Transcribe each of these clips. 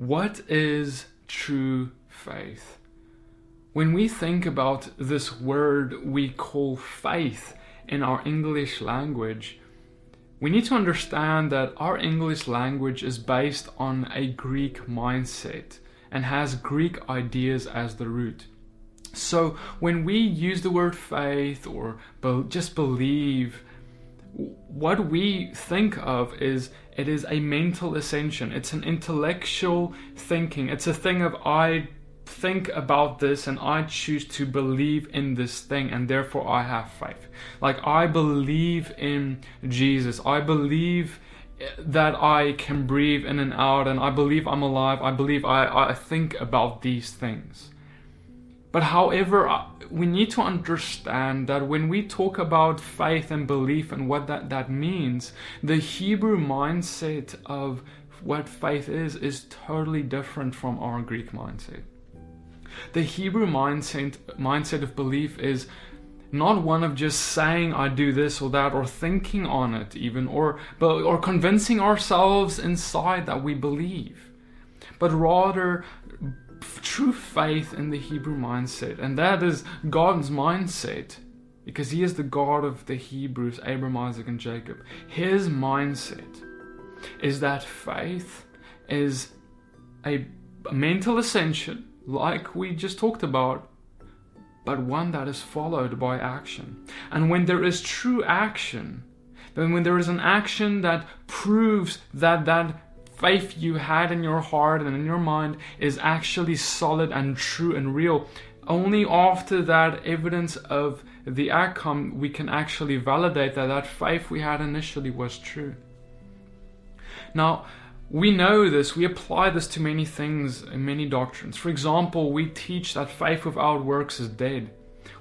What is true faith? When we think about this word we call faith in our English language, we need to understand that our English language is based on a Greek mindset and has Greek ideas as the root. So when we use the word faith or just believe, what we think of is it is a mental ascension. It's an intellectual thinking. It's a thing of I think about this and I choose to believe in this thing and therefore I have faith. Like I believe in Jesus. I believe that I can breathe in and out and I believe I'm alive. I believe I, I think about these things. But however, uh, we need to understand that when we talk about faith and belief and what that, that means, the Hebrew mindset of what faith is is totally different from our Greek mindset. The Hebrew mindset mindset of belief is not one of just saying I do this or that or thinking on it even or or convincing ourselves inside that we believe but rather true faith in the Hebrew mindset, and that is God's mindset, because He is the God of the Hebrews, Abraham, Isaac, and Jacob. His mindset is that faith is a mental ascension, like we just talked about, but one that is followed by action. And when there is true action, then when there is an action that proves that that faith you had in your heart and in your mind is actually solid and true and real, only after that evidence of the outcome we can actually validate that that faith we had initially was true. Now, we know this, we apply this to many things in many doctrines. For example, we teach that faith without works is dead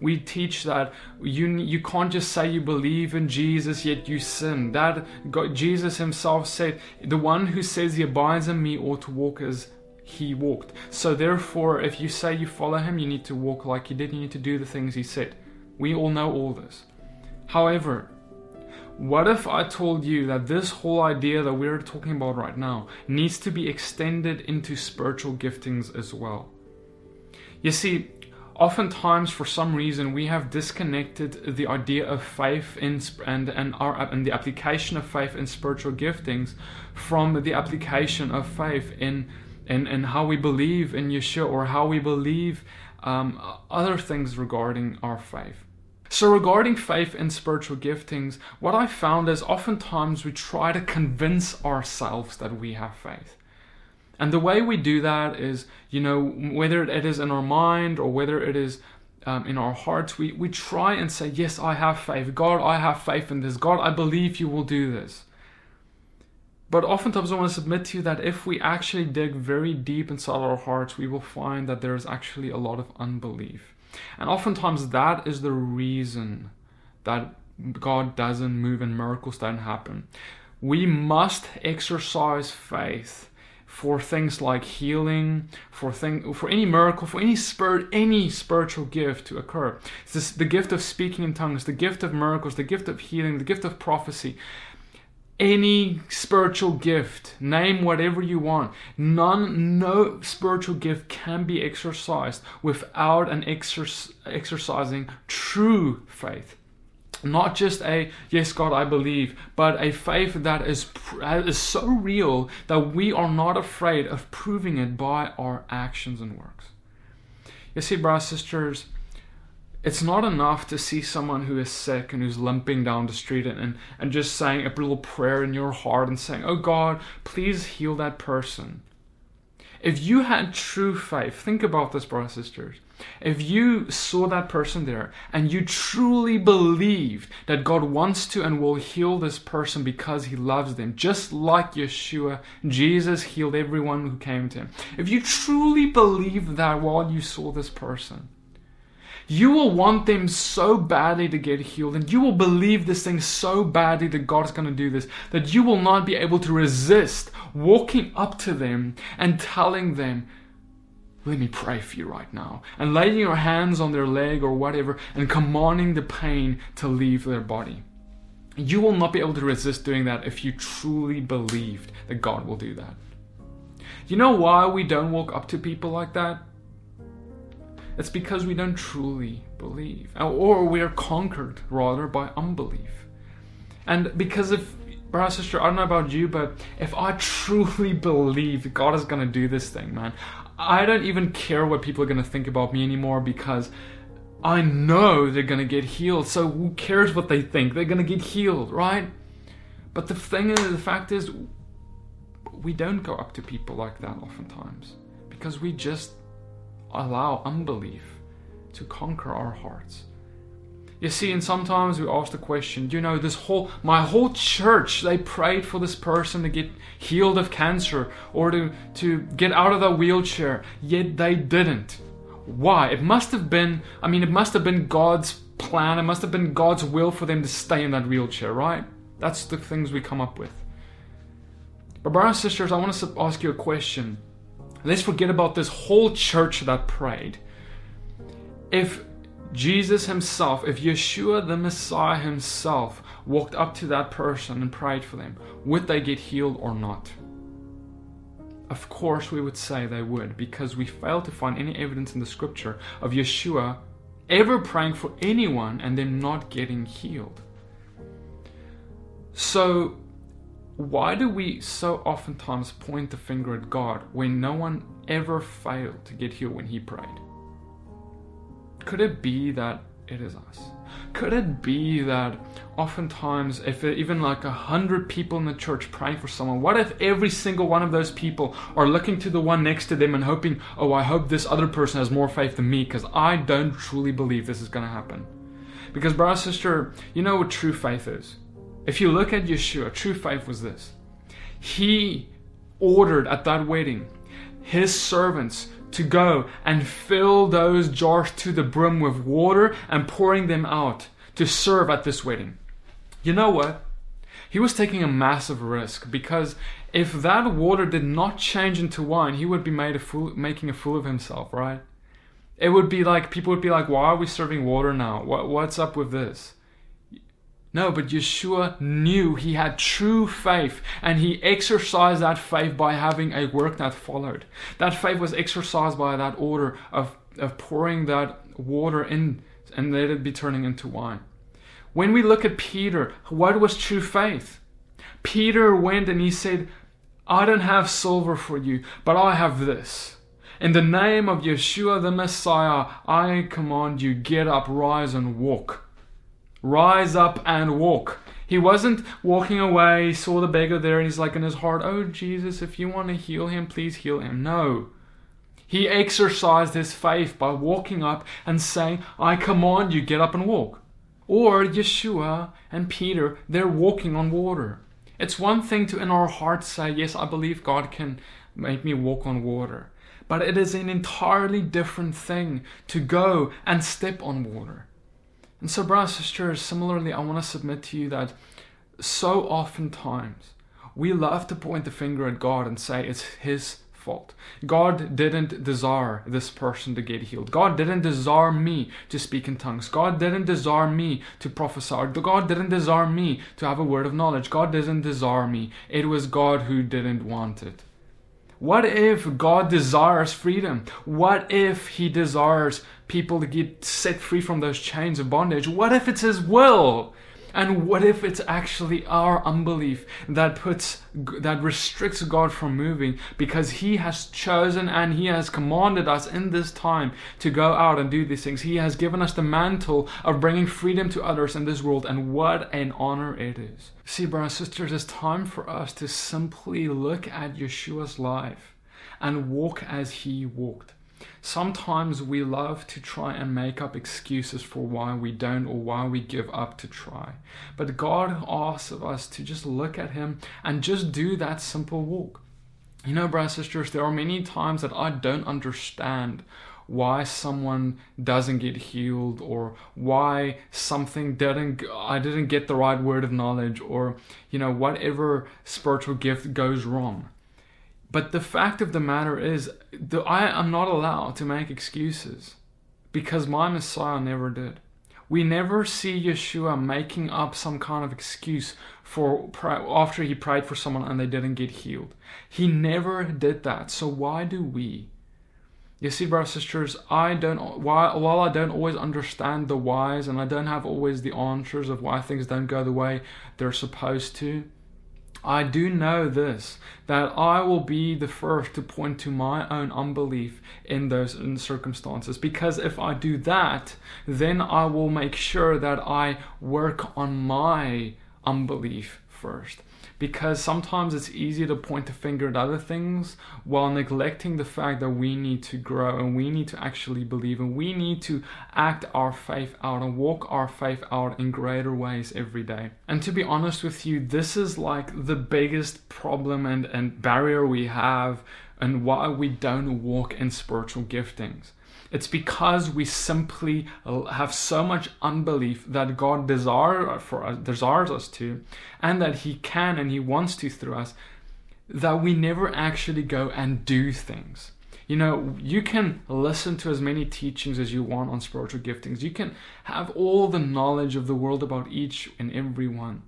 we teach that you you can't just say you believe in Jesus yet you sin. That God, Jesus Himself said, "The one who says he abides in me ought to walk as He walked." So therefore, if you say you follow Him, you need to walk like He did. You need to do the things He said. We all know all this. However, what if I told you that this whole idea that we're talking about right now needs to be extended into spiritual giftings as well? You see, oftentimes for some reason we have disconnected the idea of faith in and and our and the application of faith in spiritual giftings from the application of faith in in, in how we believe in Yeshua or how we believe um, other things regarding our faith. So, regarding faith in spiritual giftings, what I found is oftentimes we try to convince ourselves that we have faith. And the way we do that is, you know, whether it is in our mind or whether it is um, in our hearts, we, we try and say, Yes, I have faith. God, I have faith in this. God, I believe you will do this. But oftentimes, I want to submit to you that if we actually dig very deep inside our hearts, we will find that there is actually a lot of unbelief. And oftentimes, that is the reason that God doesn't move and miracles don't happen. We must exercise faith for things like healing, for thing, for any miracle, for any spirit, any spiritual gift to occur. This, the gift of speaking in tongues, the gift of miracles, the gift of healing, the gift of prophecy. Any spiritual gift, name whatever you want. None, no spiritual gift can be exercised without an exerc- exercising true faith not just a yes god i believe but a faith that is is so real that we are not afraid of proving it by our actions and works. You see brothers sisters it's not enough to see someone who is sick and who's limping down the street and, and, and just saying a little prayer in your heart and saying oh god please heal that person. If you had true faith think about this brothers sisters if you saw that person there and you truly believed that God wants to and will heal this person because he loves them, just like Yeshua, Jesus healed everyone who came to him. If you truly believe that while you saw this person, you will want them so badly to get healed, and you will believe this thing so badly that God is going to do this that you will not be able to resist walking up to them and telling them, let me pray for you right now. And laying your hands on their leg or whatever and commanding the pain to leave their body. You will not be able to resist doing that if you truly believed that God will do that. You know why we don't walk up to people like that? It's because we don't truly believe, or we are conquered rather by unbelief. And because if, brother, sister, I don't know about you, but if I truly believe God is going to do this thing, man, I don't even care what people are going to think about me anymore because I know they're going to get healed. So who cares what they think? They're going to get healed, right? But the thing is, the fact is, we don't go up to people like that oftentimes because we just allow unbelief to conquer our hearts. You see, and sometimes we ask the question, you know, this whole, my whole church, they prayed for this person to get healed of cancer or to, to get out of the wheelchair, yet they didn't. Why? It must have been, I mean, it must have been God's plan, it must have been God's will for them to stay in that wheelchair, right? That's the things we come up with. But, brothers and sisters, I want to ask you a question. Let's forget about this whole church that prayed. If Jesus himself, if Yeshua the Messiah himself walked up to that person and prayed for them, would they get healed or not? Of course, we would say they would, because we fail to find any evidence in the scripture of Yeshua ever praying for anyone and them not getting healed. So, why do we so oftentimes point the finger at God when no one ever failed to get healed when He prayed? Could it be that it is us? Could it be that oftentimes, if even like a hundred people in the church praying for someone, what if every single one of those people are looking to the one next to them and hoping, oh, I hope this other person has more faith than me because I don't truly believe this is going to happen? Because, brother, sister, you know what true faith is? If you look at Yeshua, true faith was this. He ordered at that wedding his servants to go and fill those jars to the brim with water and pouring them out to serve at this wedding. You know what? He was taking a massive risk because if that water did not change into wine, he would be made a fool, making a fool of himself, right? It would be like people would be like, "Why are we serving water now? What, what's up with this?" No, but Yeshua knew he had true faith and he exercised that faith by having a work that followed. That faith was exercised by that order of, of pouring that water in and let it be turning into wine. When we look at Peter, what was true faith? Peter went and he said, I don't have silver for you, but I have this. In the name of Yeshua the Messiah, I command you, get up, rise, and walk. Rise up and walk. He wasn't walking away, saw the beggar there, and he's like in his heart, Oh, Jesus, if you want to heal him, please heal him. No. He exercised his faith by walking up and saying, I command you, get up and walk. Or Yeshua and Peter, they're walking on water. It's one thing to in our hearts say, Yes, I believe God can make me walk on water. But it is an entirely different thing to go and step on water. And so, brothers and sisters, similarly, I want to submit to you that so oftentimes we love to point the finger at God and say it's His fault. God didn't desire this person to get healed. God didn't desire me to speak in tongues. God didn't desire me to prophesy. God didn't desire me to have a word of knowledge. God didn't desire me. It was God who didn't want it. What if God desires freedom? What if He desires people to get set free from those chains of bondage? What if it's His will? And what if it's actually our unbelief that puts that restricts God from moving because he has chosen and he has commanded us in this time to go out and do these things. He has given us the mantle of bringing freedom to others in this world and what an honor it is. See brothers and sisters, it's time for us to simply look at Yeshua's life and walk as he walked. Sometimes we love to try and make up excuses for why we don't or why we give up to try. But God asks of us to just look at Him and just do that simple walk. You know, brothers and sisters, there are many times that I don't understand why someone doesn't get healed or why something didn't I didn't get the right word of knowledge or you know whatever spiritual gift goes wrong. But the fact of the matter is, that I am not allowed to make excuses because my Messiah never did. we never see Yeshua making up some kind of excuse for after he prayed for someone and they didn't get healed. He never did that. So why do we? You see, brothers and sisters, I don't. While I don't always understand the whys, and I don't have always the answers of why things don't go the way they're supposed to, I do know this that I will be the first to point to my own unbelief in those circumstances. Because if I do that, then I will make sure that I work on my unbelief first because sometimes it's easy to point the finger at other things while neglecting the fact that we need to grow and we need to actually believe and we need to act our faith out and walk our faith out in greater ways every day. And to be honest with you, this is like the biggest problem and, and barrier we have and why we don't walk in spiritual giftings. It's because we simply have so much unbelief that God desire uh, for us, desires us to, and that He can and He wants to through us, that we never actually go and do things. You know, you can listen to as many teachings as you want on spiritual giftings. You can have all the knowledge of the world about each and every one.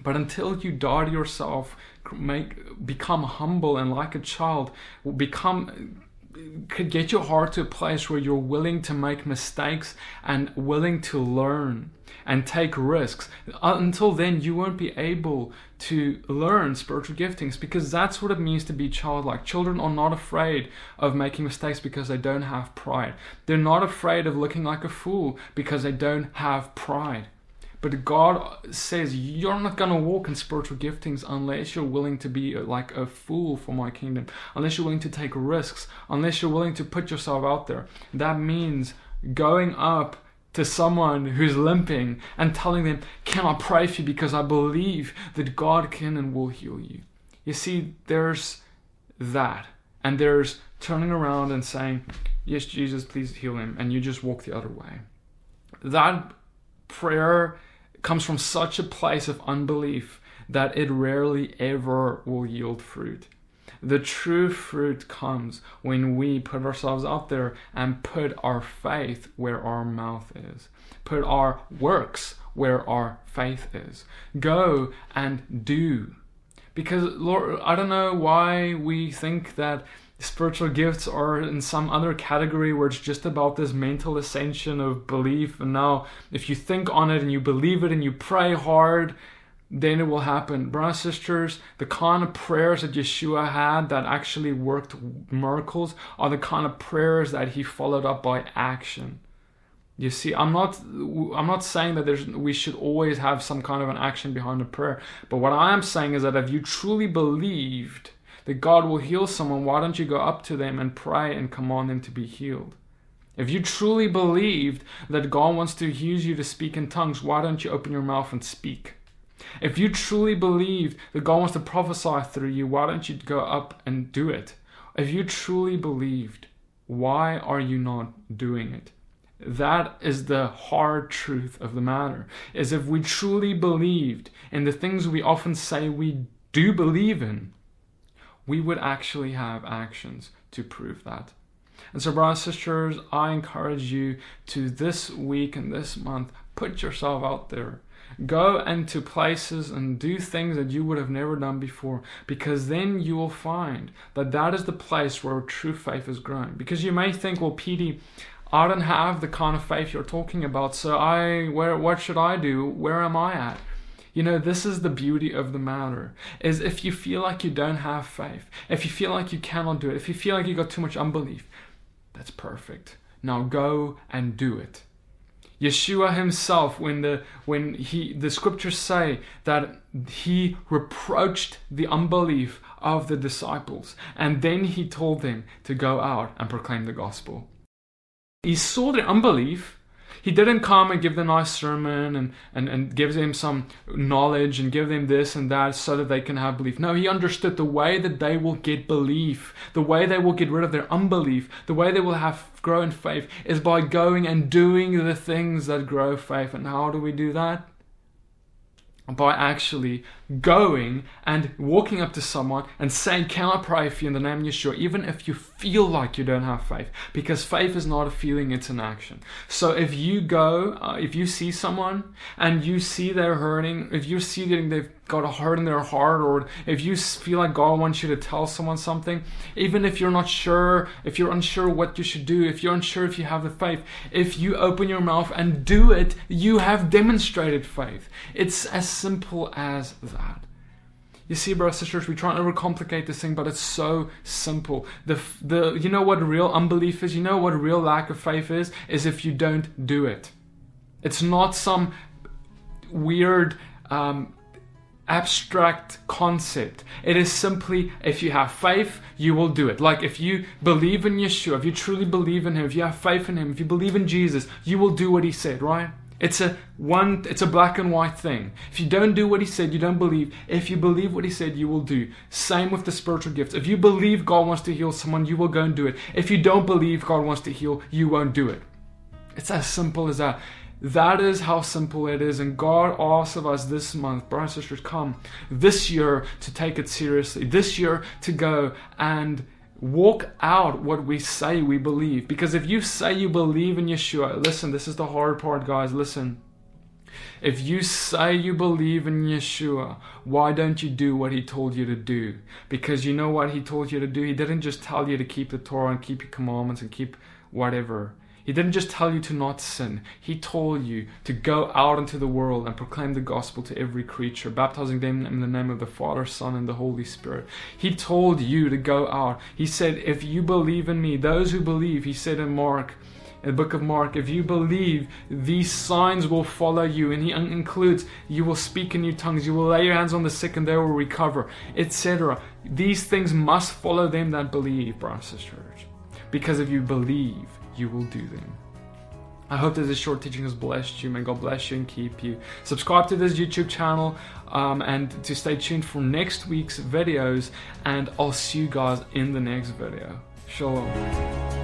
But until you die yourself, make become humble and like a child, become could get your heart to a place where you're willing to make mistakes and willing to learn and take risks. Uh, until then, you won't be able to learn spiritual giftings because that's what it means to be childlike. Children are not afraid of making mistakes because they don't have pride. They're not afraid of looking like a fool because they don't have pride. But God says you're not going to walk in spiritual giftings unless you're willing to be uh, like a fool for my kingdom, unless you're willing to take risks, unless you're willing to put yourself out there. That means going up to someone who's limping and telling them, Can I pray for you? Because I believe that God can and will heal you. You see, there's that. And there's turning around and saying, Yes, Jesus, please heal him. And you just walk the other way. That prayer comes from such a place of unbelief that it rarely ever will yield fruit. The true fruit comes when we put ourselves out there and put our faith where our mouth is, put our works where our faith is. Go and do. Because, Lord, I don't know why we think that spiritual gifts are in some other category where it's just about this mental ascension of belief. And now, if you think on it and you believe it and you pray hard, then it will happen. Brothers sisters, the kind of prayers that Yeshua had that actually worked miracles are the kind of prayers that he followed up by action. You see, I'm not I'm not saying that there's we should always have some kind of an action behind a prayer, but what I am saying is that if you truly believed that God will heal someone, why don't you go up to them and pray and command them to be healed? If you truly believed that God wants to use you to speak in tongues, why don't you open your mouth and speak? If you truly believed that God wants to prophesy through you, why don't you go up and do it? If you truly believed, why are you not doing it? That is the hard truth of the matter. Is if we truly believed in the things we often say we do believe in, we would actually have actions to prove that. And so, brothers and sisters, I encourage you to this week and this month, put yourself out there. Go into places and do things that you would have never done before, because then you will find that that is the place where true faith is growing. Because you may think, well, Petey, I don't have the kind of faith you're talking about, so I, where, what should I do? Where am I at? You know, this is the beauty of the matter. Is if you feel like you don't have faith, if you feel like you cannot do it, if you feel like you got too much unbelief, that's perfect. Now go and do it. Yeshua himself, when the when he the scriptures say that he reproached the unbelief of the disciples, and then he told them to go out and proclaim the gospel. He saw their unbelief he didn't come and give them a nice sermon and, and, and give them some knowledge and give them this and that so that they can have belief. No, he understood the way that they will get belief, the way they will get rid of their unbelief, the way they will have grow in faith is by going and doing the things that grow faith. And how do we do that? By actually going and walking up to someone and saying, Can I pray for you in the name of Yeshua? Even if you feel like you don't have faith, because faith is not a feeling, it's an action. So if you go, uh, if you see someone and you see they're hurting, if you see that they've got a hurt in their heart, or if you feel like God wants you to tell someone something, even if you're not sure, if you're unsure what you should do, if you're unsure if you have the faith, if you open your mouth and do it, you have demonstrated faith. It's as simple as that. You see, brothers and sisters, we try to overcomplicate this thing, but it's so simple. The the you know what real unbelief is. You know what real lack of faith is. Is if you don't do it. It's not some weird um, abstract concept. It is simply if you have faith, you will do it. Like if you believe in Yeshua, if you truly believe in Him, if you have faith in Him, if you believe in Jesus, you will do what He said, right? It's a one it's a black and white thing. If you don't do what he said, you don't believe. If you believe what he said, you will do. Same with the spiritual gifts. If you believe God wants to heal someone, you will go and do it. If you don't believe God wants to heal, you won't do it. It's as simple as that. That is how simple it is. And God asks of us this month, brothers and sisters, come this year to take it seriously. This year to go and walk out what we say we believe. Because if you say you believe in Yeshua, listen, this is the hard part, guys. Listen. If you say you believe in Yeshua, why don't you do what he told you to do? Because you know what he told you to do? He didn't just tell you to keep the Torah and keep your commandments and keep whatever. He didn't just tell you to not sin. He told you to go out into the world and proclaim the gospel to every creature, baptizing them in the name of the Father, Son, and the Holy Spirit. He told you to go out. He said, If you believe in me, those who believe, he said in Mark, in the book of Mark, if you believe, these signs will follow you. And he includes, you will speak in new tongues, you will lay your hands on the sick and they will recover, etc. These things must follow them that believe, brothers and sisters. Because if you believe, you will do them. I hope that this short teaching has blessed you. May God bless you and keep you. Subscribe to this YouTube channel um, and to stay tuned for next week's videos. And I'll see you guys in the next video. Shalom.